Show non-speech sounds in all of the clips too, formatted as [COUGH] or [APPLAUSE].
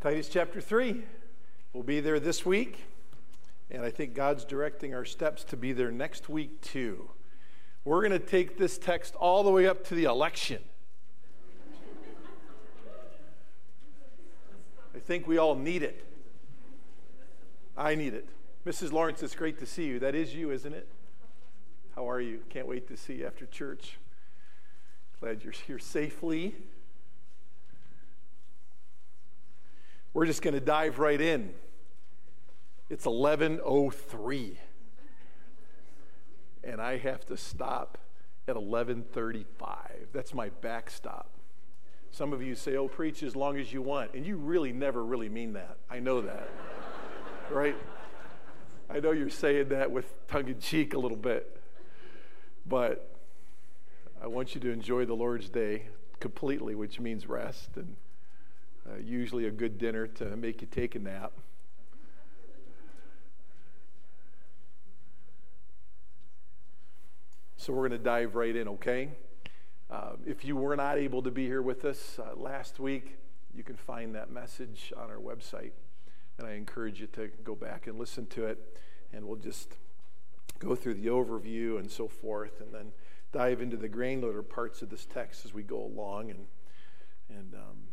Titus chapter 3. We'll be there this week, and I think God's directing our steps to be there next week too. We're going to take this text all the way up to the election. I think we all need it. I need it. Mrs. Lawrence, it's great to see you. That is you, isn't it? How are you? Can't wait to see you after church. Glad you're here safely. We're just going to dive right in. It's 11:03. And I have to stop at 11:35. That's my backstop. Some of you say, "Oh, preach as long as you want." And you really never really mean that. I know that. [LAUGHS] right? I know you're saying that with tongue in cheek a little bit. But I want you to enjoy the Lord's day completely, which means rest and uh, usually a good dinner to make you take a nap. So we're going to dive right in, okay? Uh, if you were not able to be here with us uh, last week, you can find that message on our website. And I encourage you to go back and listen to it. And we'll just go through the overview and so forth, and then dive into the granular parts of this text as we go along. And, and um,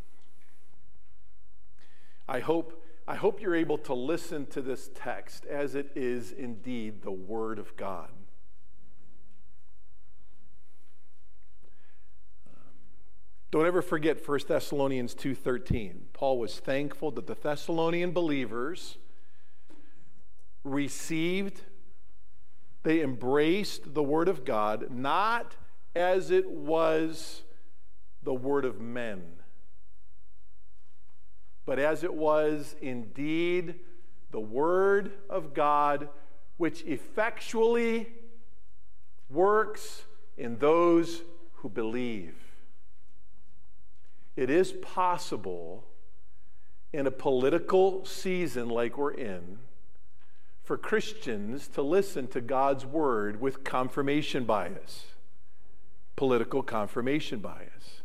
I hope, I hope you're able to listen to this text as it is indeed the Word of God. Um, don't ever forget 1 Thessalonians 2:13. Paul was thankful that the Thessalonian believers received they embraced the word of God not as it was the word of men but as it was indeed the Word of God, which effectually works in those who believe. It is possible in a political season like we're in for Christians to listen to God's Word with confirmation bias, political confirmation bias.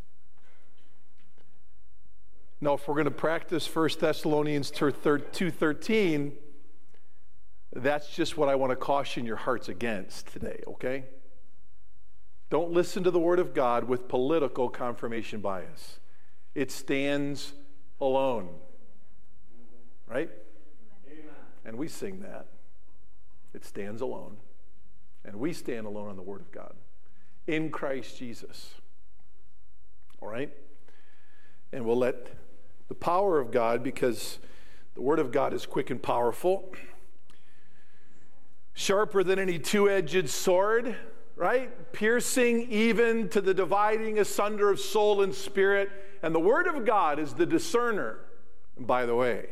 Now, if we're going to practice 1 Thessalonians 2.13, that's just what I want to caution your hearts against today, okay? Don't listen to the Word of God with political confirmation bias. It stands alone, right? Amen. And we sing that. It stands alone. And we stand alone on the Word of God in Christ Jesus. All right? And we'll let the power of God because the Word of God is quick and powerful, sharper than any two edged sword, right? Piercing even to the dividing asunder of soul and spirit. And the Word of God is the discerner. By the way,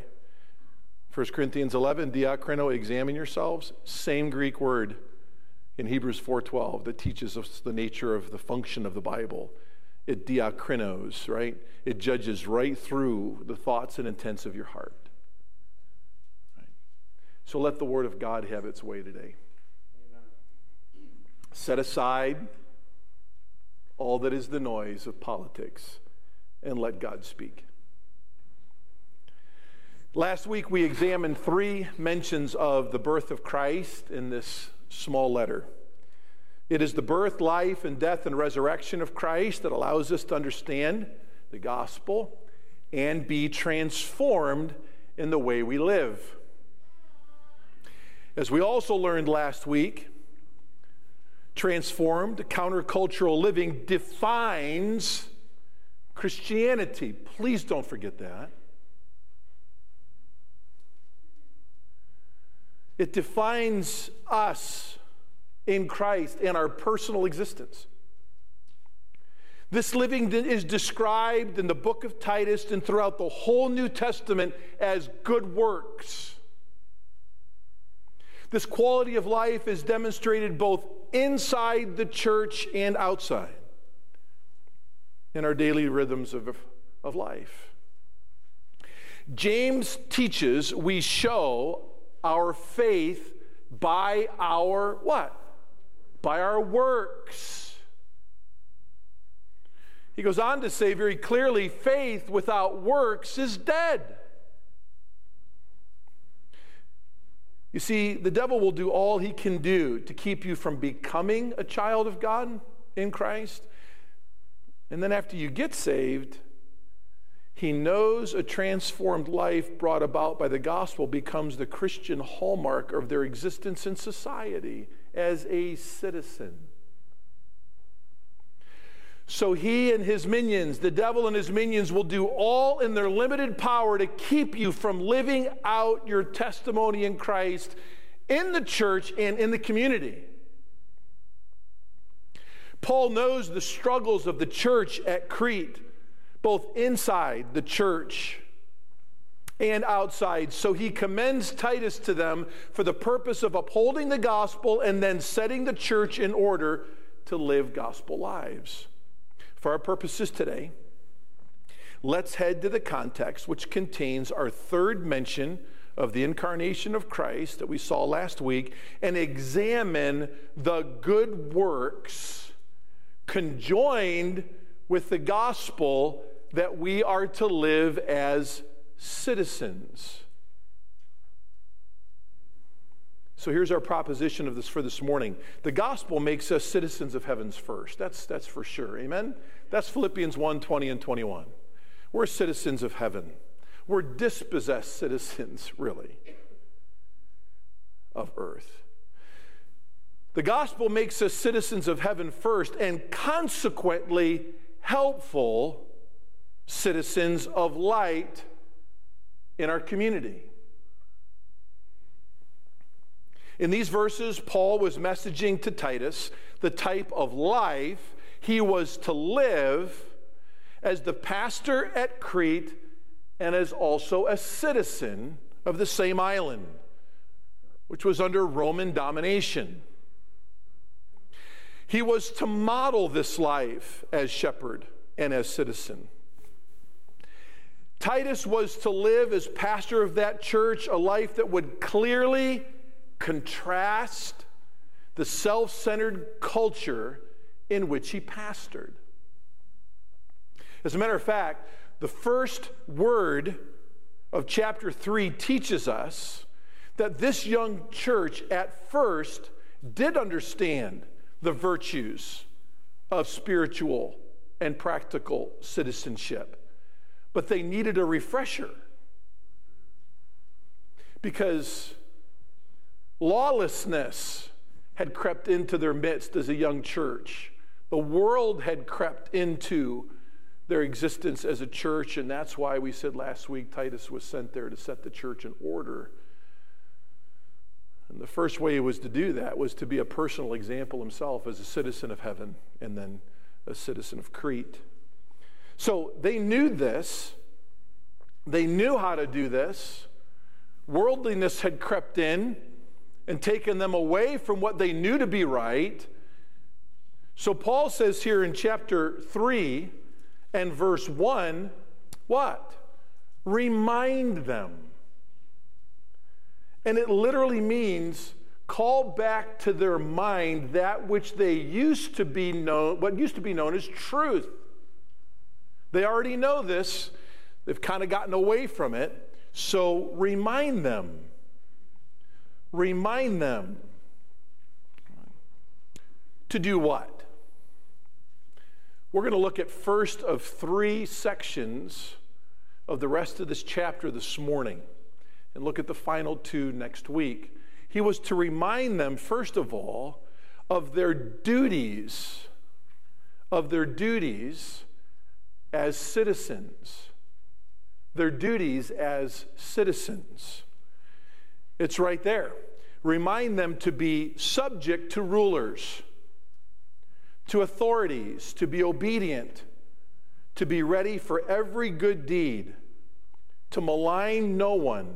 1 Corinthians 11, diakrino, examine yourselves, same Greek word in Hebrews 4.12 that teaches us the nature of the function of the Bible it diakrinos, right? It judges right through the thoughts and intents of your heart. So let the Word of God have its way today. Amen. Set aside all that is the noise of politics and let God speak. Last week we examined three mentions of the birth of Christ in this small letter. It is the birth, life, and death and resurrection of Christ that allows us to understand the gospel and be transformed in the way we live. As we also learned last week, transformed countercultural living defines Christianity. Please don't forget that. It defines us in Christ and our personal existence. This living is described in the book of Titus and throughout the whole New Testament as good works. This quality of life is demonstrated both inside the church and outside in our daily rhythms of, of life. James teaches we show our faith by our what? by our works. He goes on to say very clearly faith without works is dead. You see, the devil will do all he can do to keep you from becoming a child of God in Christ. And then after you get saved, he knows a transformed life brought about by the gospel becomes the Christian hallmark of their existence in society as a citizen. So he and his minions, the devil and his minions, will do all in their limited power to keep you from living out your testimony in Christ in the church and in the community. Paul knows the struggles of the church at Crete, both inside the church and outside. So he commends Titus to them for the purpose of upholding the gospel and then setting the church in order to live gospel lives. For our purposes today, let's head to the context which contains our third mention of the incarnation of Christ that we saw last week and examine the good works conjoined with the gospel that we are to live as citizens. So here's our proposition of this for this morning. The gospel makes us citizens of heavens first. That's, that's for sure. Amen? That's Philippians 1 20 and 21. We're citizens of heaven. We're dispossessed citizens, [LAUGHS] really, of earth. The gospel makes us citizens of heaven first and consequently helpful citizens of light in our community. In these verses, Paul was messaging to Titus the type of life he was to live as the pastor at Crete and as also a citizen of the same island, which was under Roman domination. He was to model this life as shepherd and as citizen. Titus was to live as pastor of that church a life that would clearly contrast the self centered culture in which he pastored. As a matter of fact, the first word of chapter 3 teaches us that this young church at first did understand the virtues of spiritual and practical citizenship, but they needed a refresher because Lawlessness had crept into their midst as a young church. The world had crept into their existence as a church, and that's why we said last week Titus was sent there to set the church in order. And the first way he was to do that was to be a personal example himself as a citizen of heaven and then a citizen of Crete. So they knew this, they knew how to do this. Worldliness had crept in and taken them away from what they knew to be right. So Paul says here in chapter 3 and verse 1 what? Remind them. And it literally means call back to their mind that which they used to be known, what used to be known as truth. They already know this, they've kind of gotten away from it. So remind them remind them to do what? We're going to look at first of three sections of the rest of this chapter this morning and look at the final two next week. He was to remind them, first of all, of their duties, of their duties as citizens. Their duties as citizens. It's right there. Remind them to be subject to rulers, to authorities, to be obedient, to be ready for every good deed, to malign no one,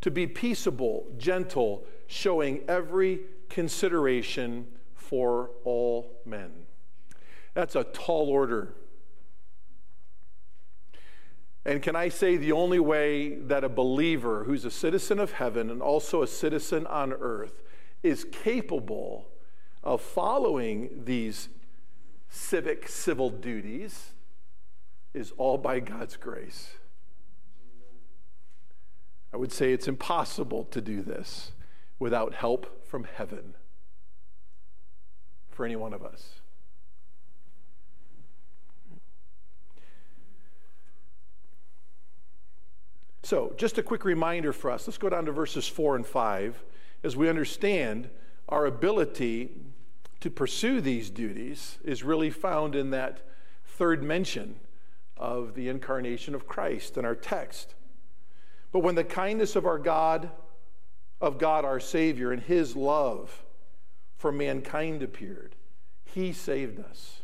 to be peaceable, gentle, showing every consideration for all men. That's a tall order. And can I say the only way that a believer who's a citizen of heaven and also a citizen on earth is capable of following these civic civil duties is all by God's grace. I would say it's impossible to do this without help from heaven for any one of us. So, just a quick reminder for us. Let's go down to verses 4 and 5 as we understand our ability to pursue these duties is really found in that third mention of the incarnation of Christ in our text. But when the kindness of our God, of God our Savior, and His love for mankind appeared, He saved us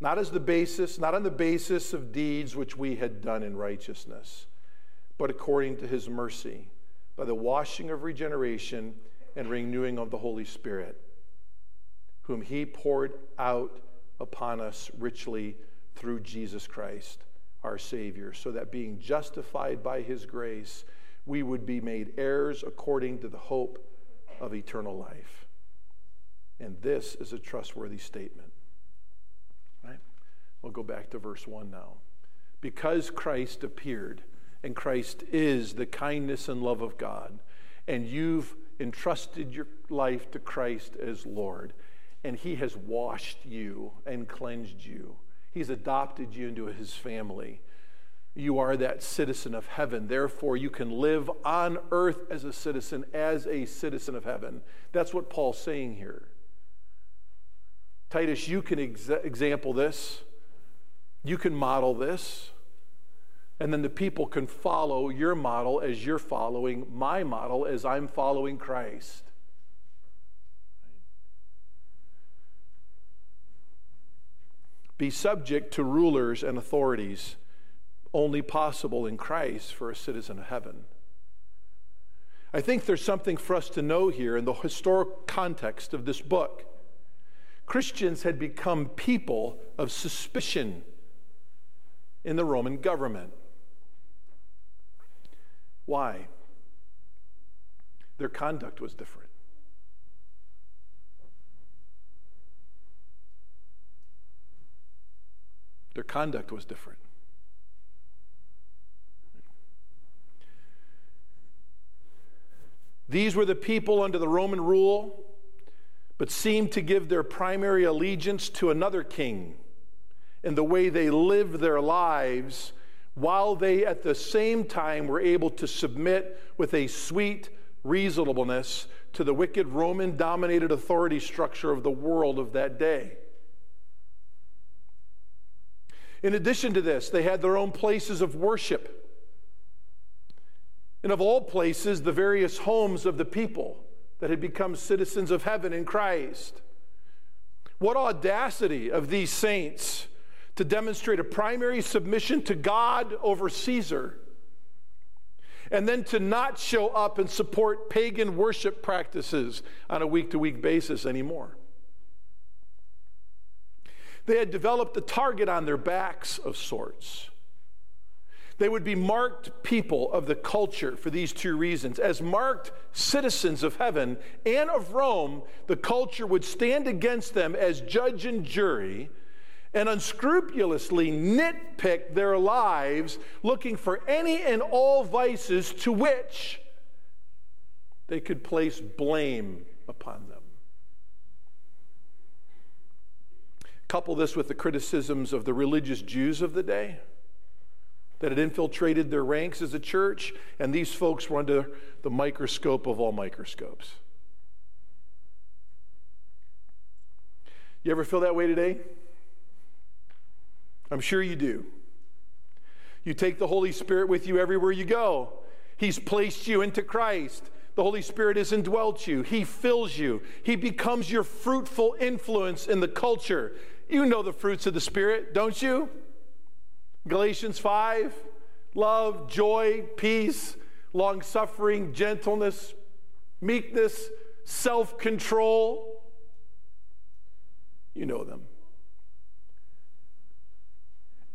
not as the basis, not on the basis of deeds which we had done in righteousness, but according to his mercy, by the washing of regeneration and renewing of the Holy Spirit, whom he poured out upon us richly through Jesus Christ, our Savior, so that being justified by his grace, we would be made heirs according to the hope of eternal life. And this is a trustworthy statement. We'll go back to verse 1 now. Because Christ appeared, and Christ is the kindness and love of God, and you've entrusted your life to Christ as Lord, and He has washed you and cleansed you, He's adopted you into His family. You are that citizen of heaven. Therefore, you can live on earth as a citizen, as a citizen of heaven. That's what Paul's saying here. Titus, you can ex- example this. You can model this, and then the people can follow your model as you're following my model as I'm following Christ. Be subject to rulers and authorities, only possible in Christ for a citizen of heaven. I think there's something for us to know here in the historic context of this book. Christians had become people of suspicion in the Roman government. Why? Their conduct was different. Their conduct was different. These were the people under the Roman rule, but seemed to give their primary allegiance to another king in the way they lived their lives, while they at the same time were able to submit with a sweet reasonableness to the wicked Roman dominated authority structure of the world of that day. In addition to this, they had their own places of worship. And of all places, the various homes of the people that had become citizens of heaven in Christ. What audacity of these saints to demonstrate a primary submission to God over Caesar, and then to not show up and support pagan worship practices on a week to week basis anymore. They had developed a target on their backs of sorts. They would be marked people of the culture for these two reasons. As marked citizens of heaven and of Rome, the culture would stand against them as judge and jury and unscrupulously nitpick their lives, looking for any and all vices to which they could place blame upon them. Couple this with the criticisms of the religious Jews of the day that had infiltrated their ranks as a church, and these folks were under the microscope of all microscopes. You ever feel that way today? I'm sure you do. You take the Holy Spirit with you everywhere you go. He's placed you into Christ. The Holy Spirit has indwelt you. He fills you. He becomes your fruitful influence in the culture. You know the fruits of the Spirit, don't you? Galatians 5 love, joy, peace, long suffering, gentleness, meekness, self control. You know them.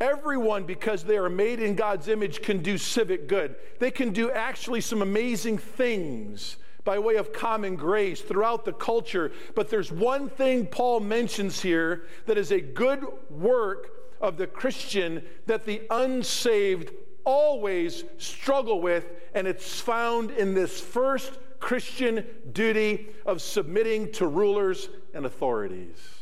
Everyone, because they are made in God's image, can do civic good. They can do actually some amazing things by way of common grace throughout the culture. But there's one thing Paul mentions here that is a good work of the Christian that the unsaved always struggle with, and it's found in this first Christian duty of submitting to rulers and authorities.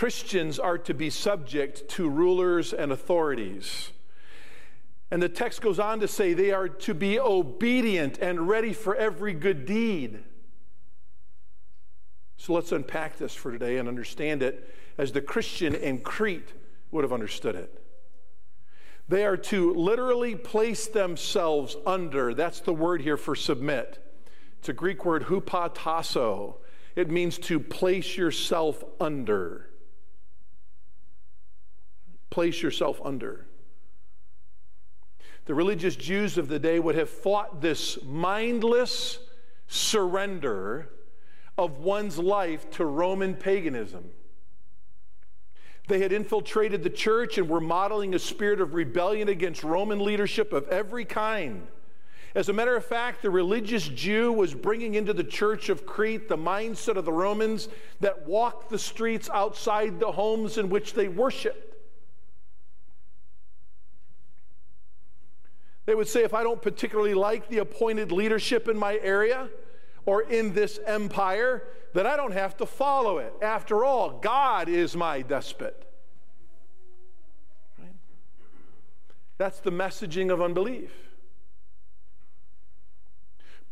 Christians are to be subject to rulers and authorities. And the text goes on to say they are to be obedient and ready for every good deed. So let's unpack this for today and understand it as the Christian in Crete would have understood it. They are to literally place themselves under, that's the word here for submit. It's a Greek word, hupatasso. It means to place yourself under. Place yourself under. The religious Jews of the day would have fought this mindless surrender of one's life to Roman paganism. They had infiltrated the church and were modeling a spirit of rebellion against Roman leadership of every kind. As a matter of fact, the religious Jew was bringing into the church of Crete the mindset of the Romans that walked the streets outside the homes in which they worshiped. They would say, if I don't particularly like the appointed leadership in my area or in this empire, then I don't have to follow it. After all, God is my despot. That's the messaging of unbelief.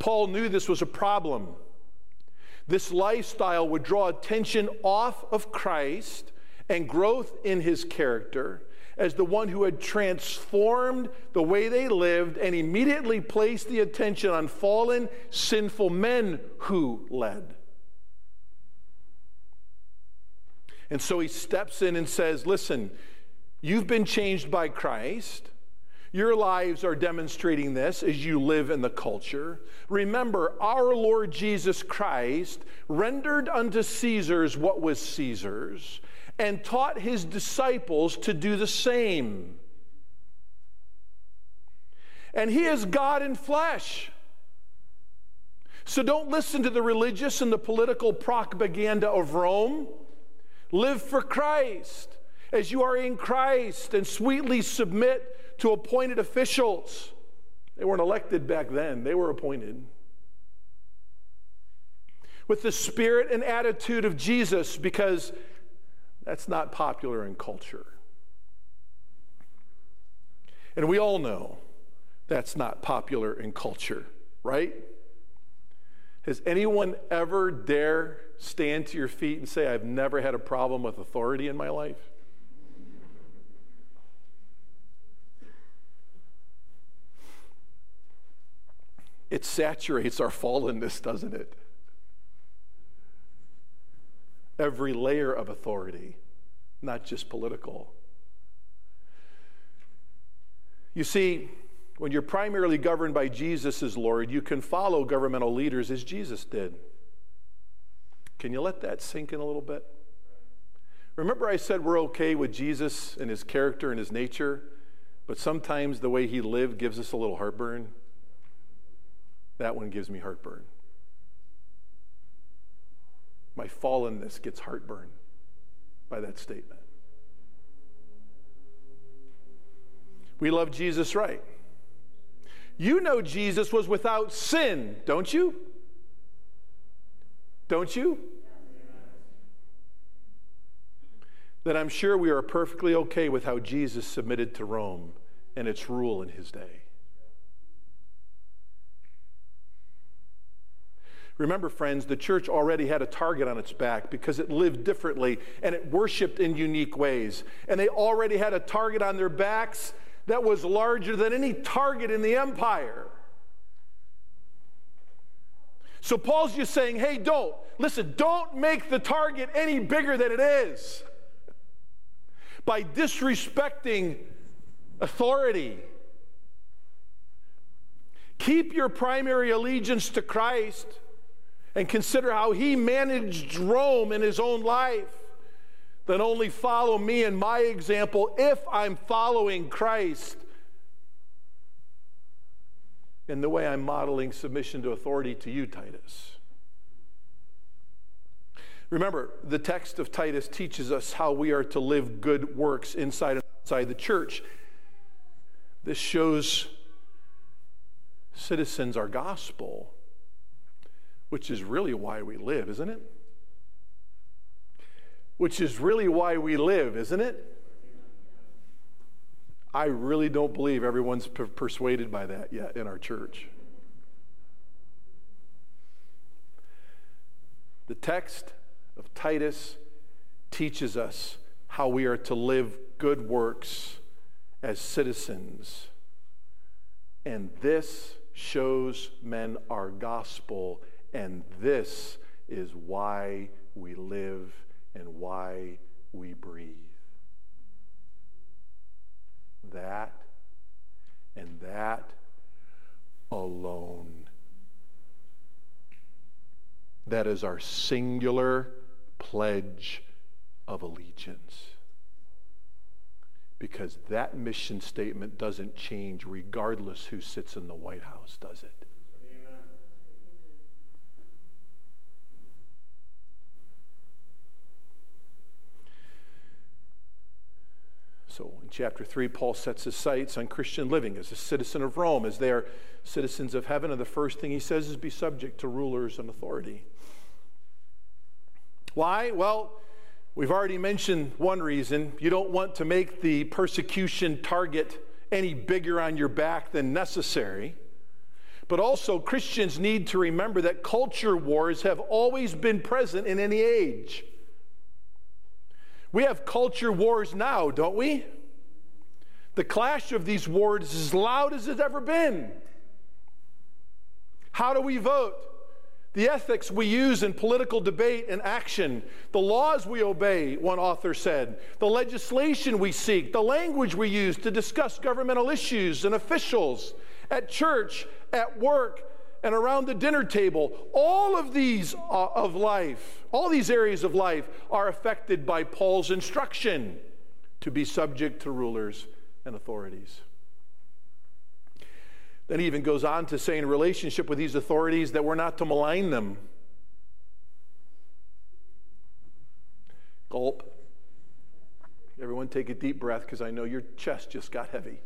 Paul knew this was a problem. This lifestyle would draw attention off of Christ and growth in his character as the one who had transformed the way they lived and immediately placed the attention on fallen, sinful men who led. And so he steps in and says, Listen, you've been changed by Christ. Your lives are demonstrating this as you live in the culture. Remember, our Lord Jesus Christ rendered unto Caesar's what was Caesar's, and taught his disciples to do the same. And he is God in flesh. So don't listen to the religious and the political propaganda of Rome. Live for Christ as you are in Christ and sweetly submit to appointed officials. They weren't elected back then, they were appointed. With the spirit and attitude of Jesus, because that's not popular in culture. And we all know that's not popular in culture, right? Has anyone ever dare stand to your feet and say, I've never had a problem with authority in my life? It saturates our fallenness, doesn't it? Every layer of authority, not just political. You see, when you're primarily governed by Jesus as Lord, you can follow governmental leaders as Jesus did. Can you let that sink in a little bit? Remember, I said we're okay with Jesus and his character and his nature, but sometimes the way he lived gives us a little heartburn. That one gives me heartburn my fallenness gets heartburn by that statement. We love Jesus right. You know Jesus was without sin, don't you? Don't you? Then I'm sure we are perfectly okay with how Jesus submitted to Rome and its rule in his day. Remember, friends, the church already had a target on its back because it lived differently and it worshiped in unique ways. And they already had a target on their backs that was larger than any target in the empire. So Paul's just saying, hey, don't. Listen, don't make the target any bigger than it is by disrespecting authority. Keep your primary allegiance to Christ and consider how he managed Rome in his own life, then only follow me and my example if I'm following Christ in the way I'm modeling submission to authority to you, Titus. Remember, the text of Titus teaches us how we are to live good works inside and outside the church. This shows citizens our gospel, which is really why we live, isn't it? Which is really why we live, isn't it? I really don't believe everyone's per- persuaded by that yet in our church. The text of Titus teaches us how we are to live good works as citizens. And this shows men our gospel, and this is why we live and why we breathe. That and that alone. That is our singular pledge of allegiance. Because that mission statement doesn't change regardless who sits in the White House, does it? So in chapter 3, Paul sets his sights on Christian living as a citizen of Rome, as they are citizens of heaven. And the first thing he says is be subject to rulers and authority. Why? Well, we've already mentioned one reason. You don't want to make the persecution target any bigger on your back than necessary. But also, Christians need to remember that culture wars have always been present in any age. We have culture wars now, don't we? The clash of these wars is as loud as it's ever been. How do we vote? The ethics we use in political debate and action, the laws we obey, one author said, the legislation we seek, the language we use to discuss governmental issues and officials at church, at work, and around the dinner table. All of these uh, of life, all these areas of life are affected by Paul's instruction to be subject to rulers and authorities. Then he even goes on to say, in relationship with these authorities, that we're not to malign them. Gulp. Everyone take a deep breath because I know your chest just got heavy.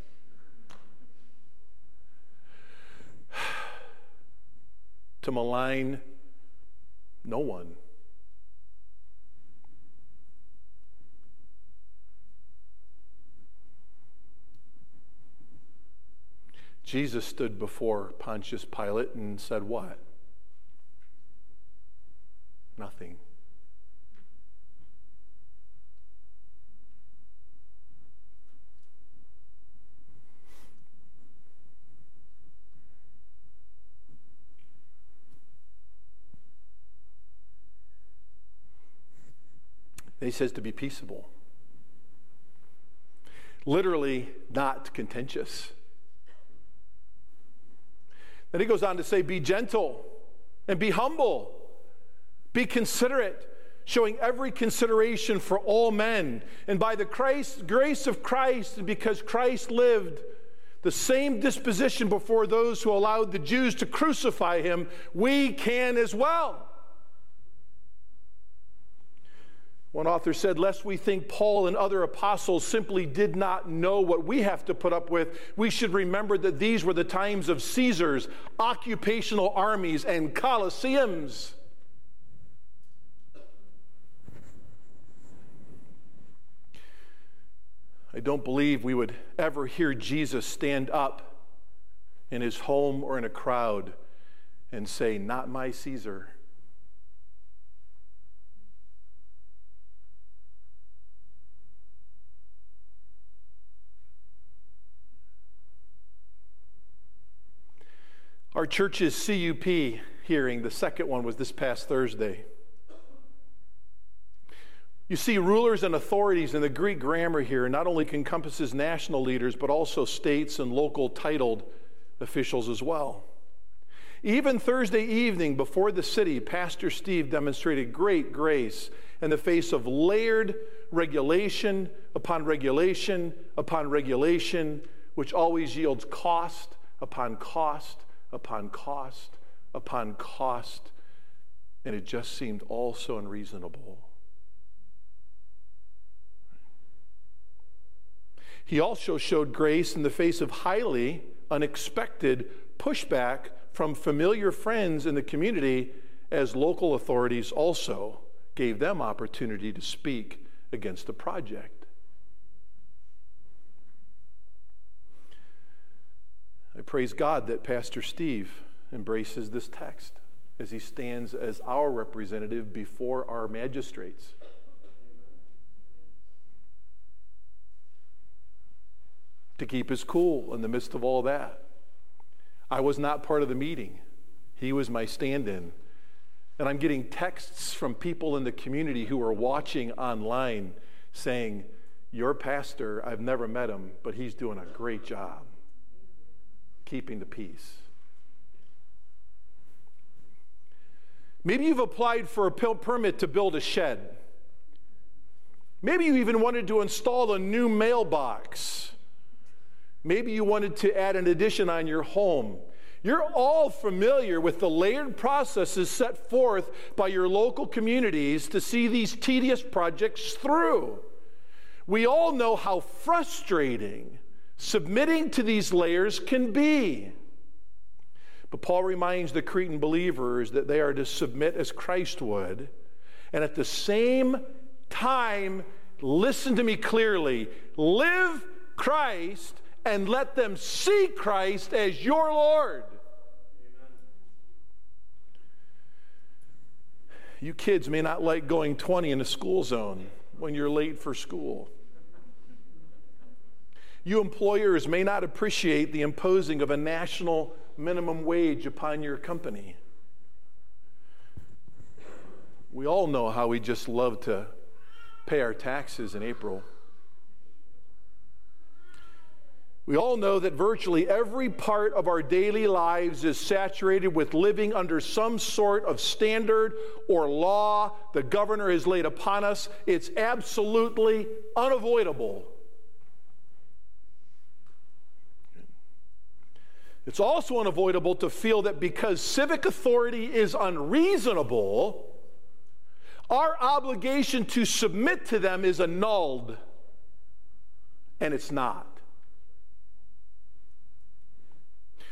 To malign no one. Jesus stood before Pontius Pilate and said, What? Nothing. He says to be peaceable. Literally, not contentious. Then he goes on to say, be gentle and be humble, be considerate, showing every consideration for all men. And by the Christ, grace of Christ, and because Christ lived the same disposition before those who allowed the Jews to crucify him, we can as well. One author said, Lest we think Paul and other apostles simply did not know what we have to put up with, we should remember that these were the times of Caesars, occupational armies, and colosseums. I don't believe we would ever hear Jesus stand up in his home or in a crowd and say, Not my Caesar. Our church's CUP hearing, the second one was this past Thursday. You see, rulers and authorities in the Greek grammar here not only encompasses national leaders, but also states and local titled officials as well. Even Thursday evening before the city, Pastor Steve demonstrated great grace in the face of layered regulation upon regulation upon regulation, which always yields cost upon cost upon cost upon cost, and it just seemed all so unreasonable. He also showed grace in the face of highly unexpected pushback from familiar friends in the community as local authorities also gave them opportunity to speak against the project. I praise God that Pastor Steve embraces this text as he stands as our representative before our magistrates. To keep his cool in the midst of all that. I was not part of the meeting, he was my stand in. And I'm getting texts from people in the community who are watching online saying, Your pastor, I've never met him, but he's doing a great job keeping the peace. Maybe you've applied for a permit to build a shed. Maybe you even wanted to install a new mailbox. Maybe you wanted to add an addition on your home. You're all familiar with the layered processes set forth by your local communities to see these tedious projects through. We all know how frustrating submitting to these layers can be. But Paul reminds the Cretan believers that they are to submit as Christ would, and at the same time, listen to me clearly live Christ and let them see Christ as your Lord. You kids may not like going 20 in a school zone when you're late for school. You employers may not appreciate the imposing of a national minimum wage upon your company. We all know how we just love to pay our taxes in April. We all know that virtually every part of our daily lives is saturated with living under some sort of standard or law the governor has laid upon us. It's absolutely unavoidable. It's also unavoidable to feel that because civic authority is unreasonable, our obligation to submit to them is annulled. And it's not.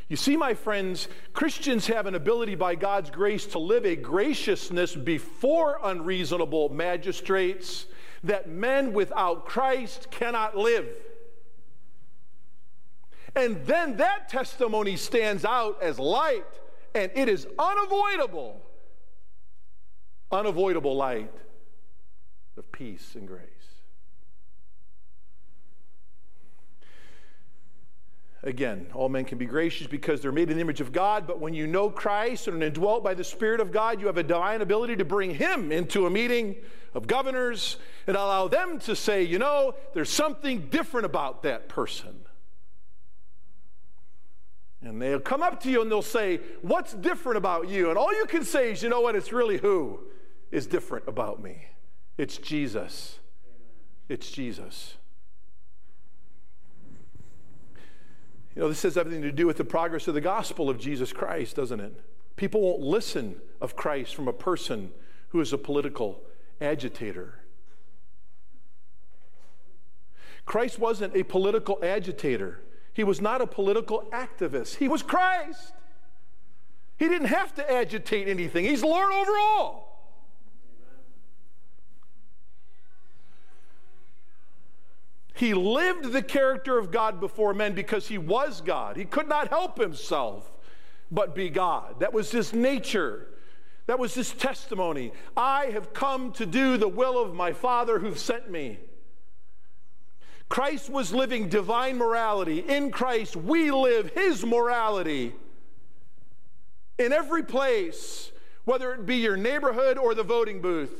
You see, my friends, Christians have an ability by God's grace to live a graciousness before unreasonable magistrates that men without Christ cannot live. And then that testimony stands out as light, and it is unavoidable, unavoidable light of peace and grace. Again, all men can be gracious because they're made in the image of God, but when you know Christ and are indwelt by the Spirit of God, you have a divine ability to bring Him into a meeting of governors and allow them to say, you know, there's something different about that person. And they'll come up to you and they'll say, What's different about you? And all you can say is, You know what? It's really who is different about me. It's Jesus. It's Jesus. You know, this has everything to do with the progress of the gospel of Jesus Christ, doesn't it? People won't listen of Christ from a person who is a political agitator. Christ wasn't a political agitator. He was not a political activist. He was Christ. He didn't have to agitate anything. He's Lord over all. He lived the character of God before men because he was God. He could not help himself but be God. That was his nature. That was his testimony. I have come to do the will of my Father who sent me. Christ was living divine morality. In Christ, we live his morality. In every place, whether it be your neighborhood or the voting booth.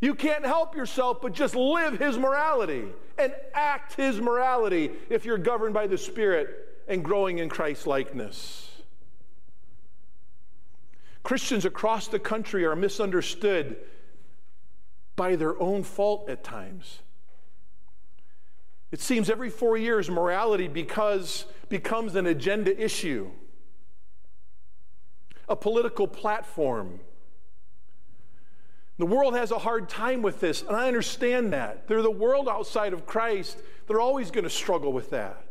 You can't help yourself but just live his morality and act his morality if you're governed by the Spirit and growing in Christ likeness. Christians across the country are misunderstood by their own fault at times. It seems every four years, morality because, becomes an agenda issue, a political platform. The world has a hard time with this, and I understand that. They're the world outside of Christ. They're always going to struggle with that.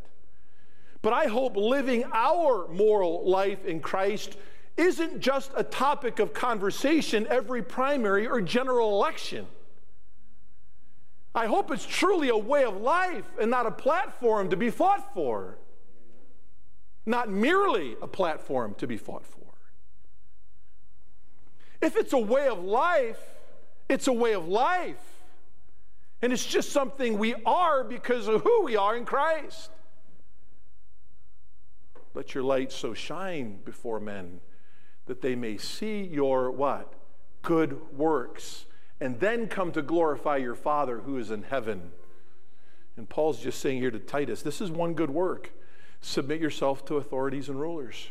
But I hope living our moral life in Christ isn't just a topic of conversation every primary or general election. I hope it's truly a way of life and not a platform to be fought for. Not merely a platform to be fought for. If it's a way of life, it's a way of life. And it's just something we are because of who we are in Christ. Let your light so shine before men that they may see your what? Good works and then come to glorify your Father who is in heaven. And Paul's just saying here to Titus this is one good work. Submit yourself to authorities and rulers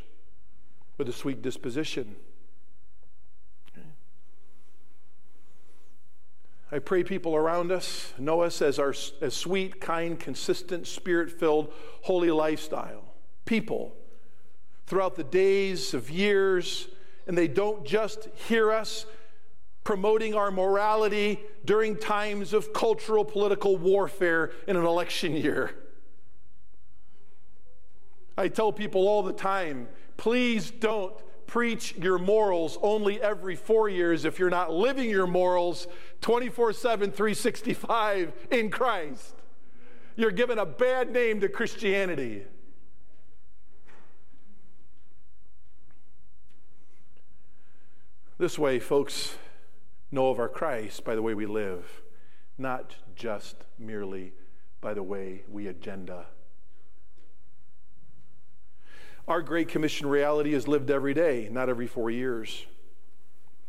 with a sweet disposition. I pray people around us know us as our as sweet, kind, consistent, spirit-filled, holy lifestyle. People throughout the days of years, and they don't just hear us promoting our morality during times of cultural political warfare in an election year. I tell people all the time please don't preach your morals only every four years if you're not living your morals 24 7, 365 in Christ. You're giving a bad name to Christianity. This way, folks know of our Christ by the way we live, not just merely by the way we agenda. Our Great Commission reality is lived every day, not every four years.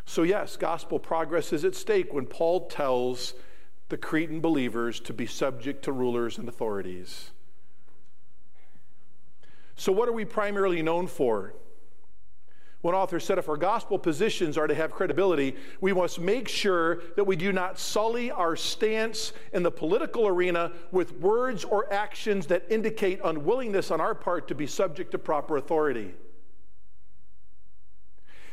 So, yes, gospel progress is at stake when Paul tells the Cretan believers to be subject to rulers and authorities. So, what are we primarily known for? One author said if our gospel positions are to have credibility, we must make sure that we do not sully our stance in the political arena with words or actions that indicate unwillingness on our part to be subject to proper authority.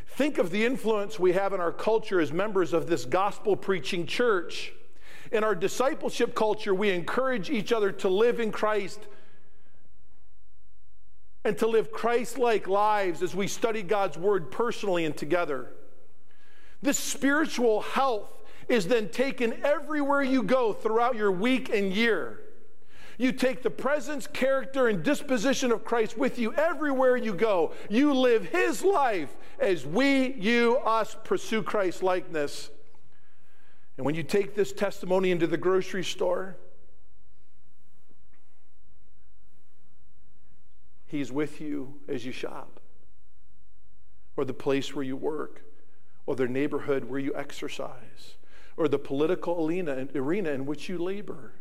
Think of the influence we have in our culture as members of this gospel preaching church. In our discipleship culture, we encourage each other to live in Christ and to live Christ like lives as we study God's Word personally and together. This spiritual health is then taken everywhere you go throughout your week and year. You take the presence, character, and disposition of Christ with you everywhere you go. You live His life as we, you, us pursue Christ likeness. And when you take this testimony into the grocery store, He's with you as you shop, or the place where you work, or the neighborhood where you exercise, or the political arena, arena in which you labor.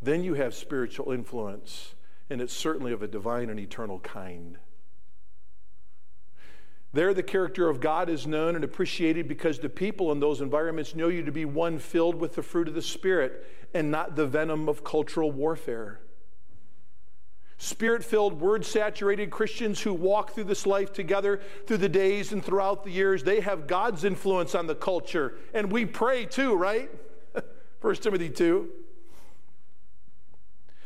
Then you have spiritual influence, and it's certainly of a divine and eternal kind. There, the character of God is known and appreciated because the people in those environments know you to be one filled with the fruit of the Spirit and not the venom of cultural warfare. Spirit filled, word saturated Christians who walk through this life together through the days and throughout the years, they have God's influence on the culture. And we pray too, right? [LAUGHS] 1 Timothy 2.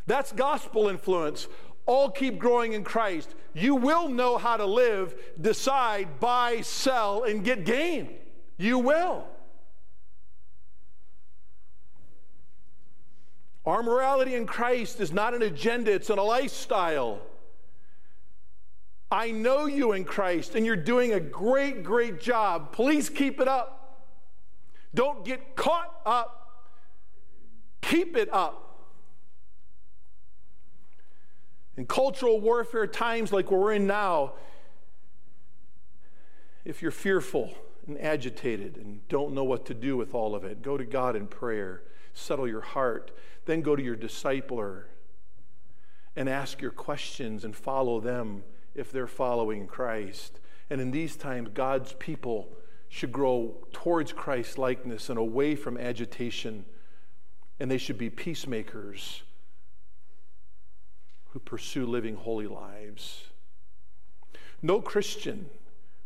That's gospel influence. All keep growing in Christ. You will know how to live, decide, buy, sell, and get gain. You will. Our morality in Christ is not an agenda, it's a lifestyle. I know you in Christ, and you're doing a great, great job. Please keep it up. Don't get caught up. Keep it up. In cultural warfare times like we're in now, if you're fearful and agitated and don't know what to do with all of it, go to God in prayer. Settle your heart then go to your discipler and ask your questions and follow them if they're following Christ. And in these times, God's people should grow towards Christ's likeness and away from agitation, and they should be peacemakers who pursue living holy lives. No Christian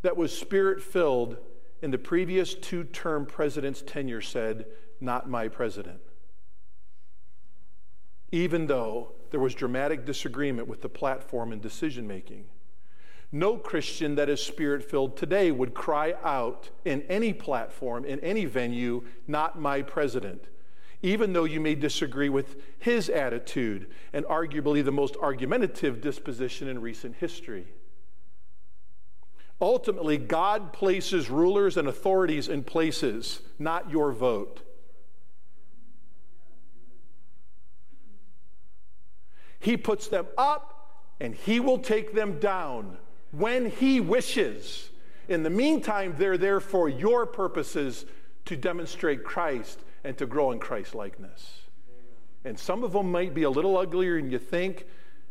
that was spirit filled in the previous two term president's tenure said, Not my president. Even though there was dramatic disagreement with the platform and decision making. No Christian that is spirit filled today would cry out in any platform, in any venue, Not my president even though you may disagree with his attitude and arguably the most argumentative disposition in recent history. Ultimately, God places rulers and authorities in places, not your vote. He puts them up and he will take them down when he wishes. In the meantime, they're there for your purposes to demonstrate Christ and to grow in Christ likeness. And some of them might be a little uglier than you think,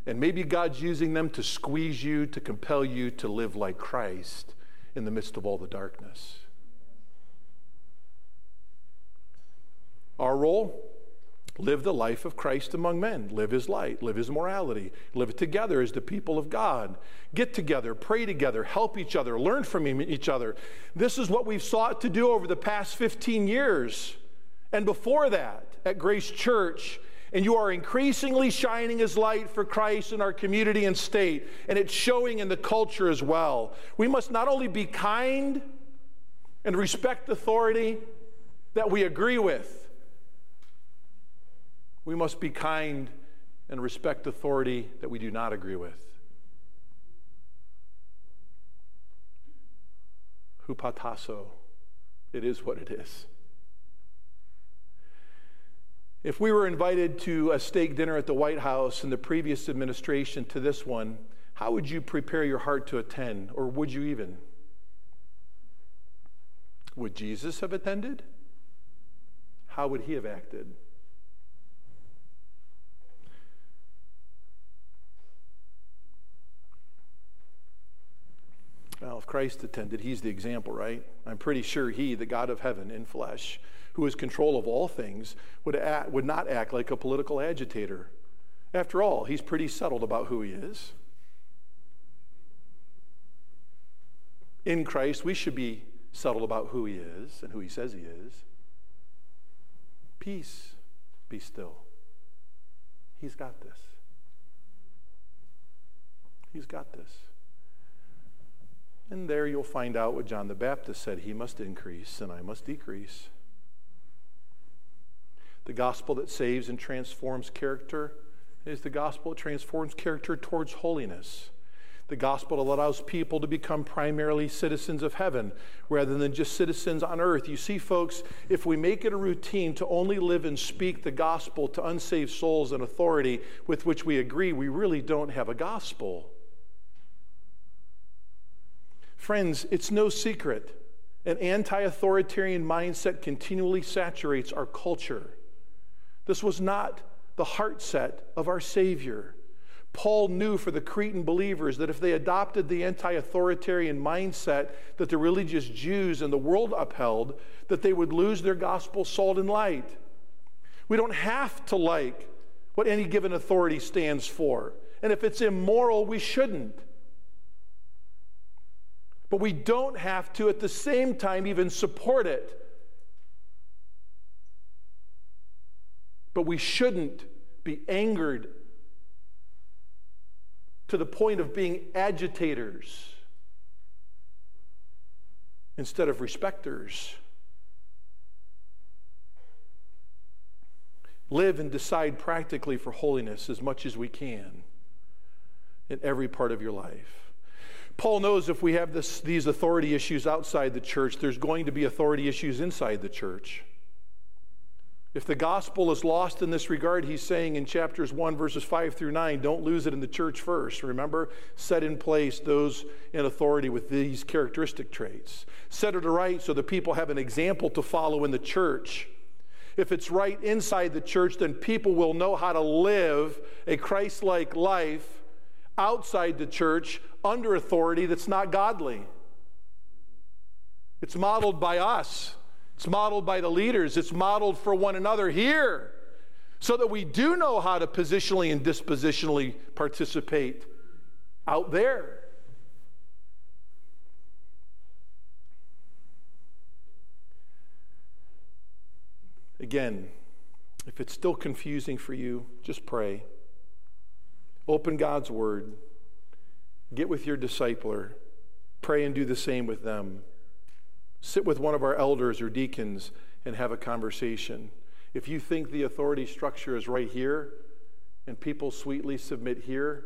and maybe God's using them to squeeze you, to compel you to live like Christ in the midst of all the darkness. Our role? Live the life of Christ among men. Live his light. Live his morality. Live together as the people of God. Get together, pray together, help each other, learn from each other. This is what we've sought to do over the past 15 years. And before that, at Grace Church, and you are increasingly shining as light for Christ in our community and state, and it's showing in the culture as well. We must not only be kind and respect authority that we agree with, we must be kind and respect authority that we do not agree with. Hupatasso. It is what it is. If we were invited to a steak dinner at the White House in the previous administration to this one, how would you prepare your heart to attend, or would you even? Would Jesus have attended? How would he have acted? Well, if Christ attended, he's the example, right? I'm pretty sure he, the God of heaven in flesh, who has control of all things, would, act, would not act like a political agitator. After all, he's pretty settled about who he is. In Christ, we should be settled about who he is and who he says he is. Peace, be still. He's got this. He's got this. And there you'll find out what John the Baptist said He must increase and I must decrease. The gospel that saves and transforms character is the gospel that transforms character towards holiness. The gospel that allows people to become primarily citizens of heaven rather than just citizens on earth. You see, folks, if we make it a routine to only live and speak the gospel to unsaved souls and authority with which we agree, we really don't have a gospel. Friends, it's no secret. An anti authoritarian mindset continually saturates our culture. This was not the heart set of our Savior. Paul knew for the Cretan believers that if they adopted the anti authoritarian mindset that the religious Jews and the world upheld, that they would lose their gospel salt and light. We don't have to like what any given authority stands for. And if it's immoral, we shouldn't. But we don't have to, at the same time, even support it But we shouldn't be angered to the point of being agitators instead of respecters. Live and decide practically for holiness as much as we can in every part of your life. Paul knows if we have this, these authority issues outside the church, there's going to be authority issues inside the church. If the gospel is lost in this regard, he's saying in chapters 1, verses 5 through 9, don't lose it in the church first. Remember, set in place those in authority with these characteristic traits. Set it right so the people have an example to follow in the church. If it's right inside the church, then people will know how to live a Christ like life outside the church under authority that's not godly. It's modeled by us, it's modeled by the leaders, it's modeled for one another here so that we do know how to positionally and dispositionally participate out there. Again, if it's still confusing for you, just pray. Open God's Word. Get with your discipler. Pray and do the same with them. Sit with one of our elders or deacons and have a conversation. If you think the authority structure is right here and people sweetly submit here,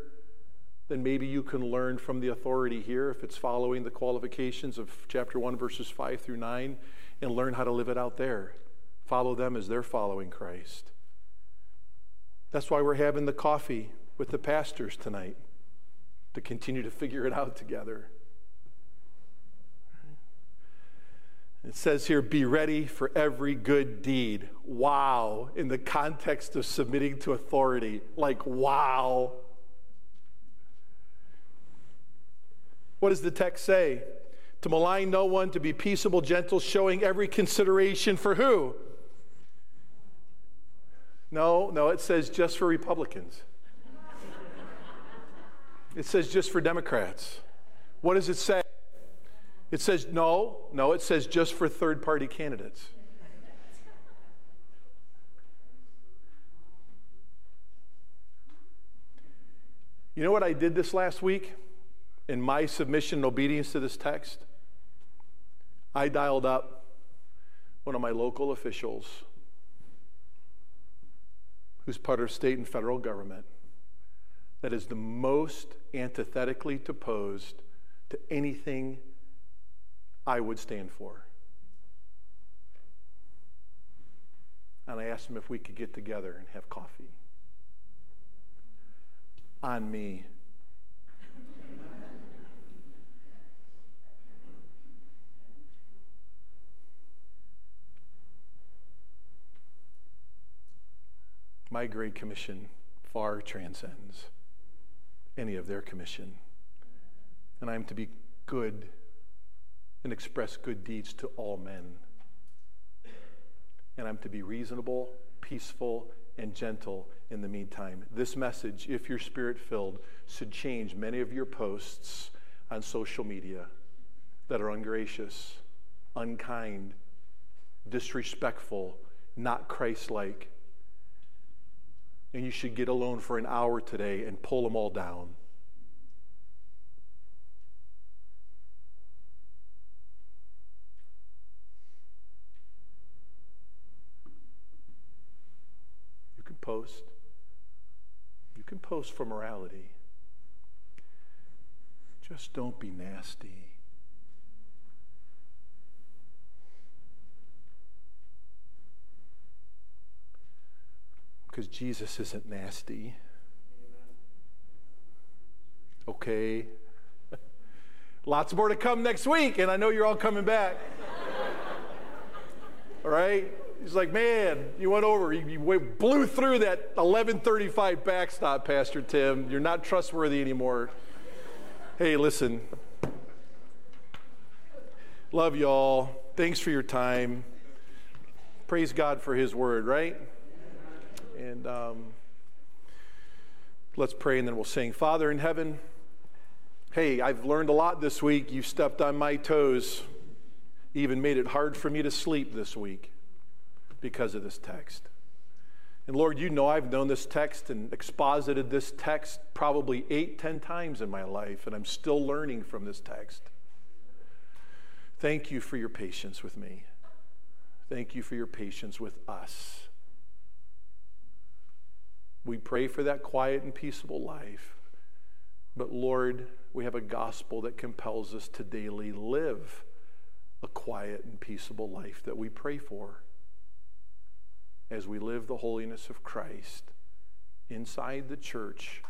then maybe you can learn from the authority here if it's following the qualifications of chapter 1, verses 5 through 9, and learn how to live it out there. Follow them as they're following Christ. That's why we're having the coffee with the pastors tonight to continue to figure it out together. It says here, be ready for every good deed. Wow. In the context of submitting to authority, like, wow. What does the text say? To malign no one, to be peaceable, gentle, showing every consideration for who? No, no, it says just for Republicans. It says just for Democrats. What does it say? It says no, no, it says just for third party candidates. You know what I did this last week in my submission and obedience to this text? I dialed up one of my local officials who's part of state and federal government that is the most antithetically opposed to anything I would stand for. And I asked him if we could get together and have coffee. On me. My Great Commission far transcends any of their commission. And I am to be good and express good deeds to all men. And I'm to be reasonable, peaceful, and gentle in the meantime. This message, if you're spirit filled, should change many of your posts on social media that are ungracious, unkind, disrespectful, not Christ like. And you should get alone for an hour today and pull them all down. You can post. You can post for morality. Just don't be nasty. Because Jesus isn't nasty. Okay. [LAUGHS] Lots more to come next week, and I know you're all coming back. [LAUGHS] all right? He's like, man, you went over, you, you blew through that 1135 backstop, Pastor Tim. You're not trustworthy anymore. Hey, listen. Love y'all. Thanks for your time. Praise God for His word, right? And um, let's pray and then we'll sing. Father in heaven, hey, I've learned a lot this week. You stepped on my toes, even made it hard for me to sleep this week because of this text. And Lord, you know I've known this text and exposited this text probably eight, ten times in my life, and I'm still learning from this text. Thank you for your patience with me. Thank you for your patience with us. We pray for that quiet and peaceable life. But Lord, we have a gospel that compels us to daily live a quiet and peaceable life that we pray for as we live the holiness of Christ inside the church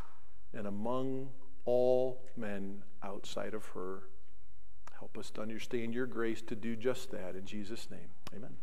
and among all men outside of her. Help us to understand your grace to do just that. In Jesus' name, amen.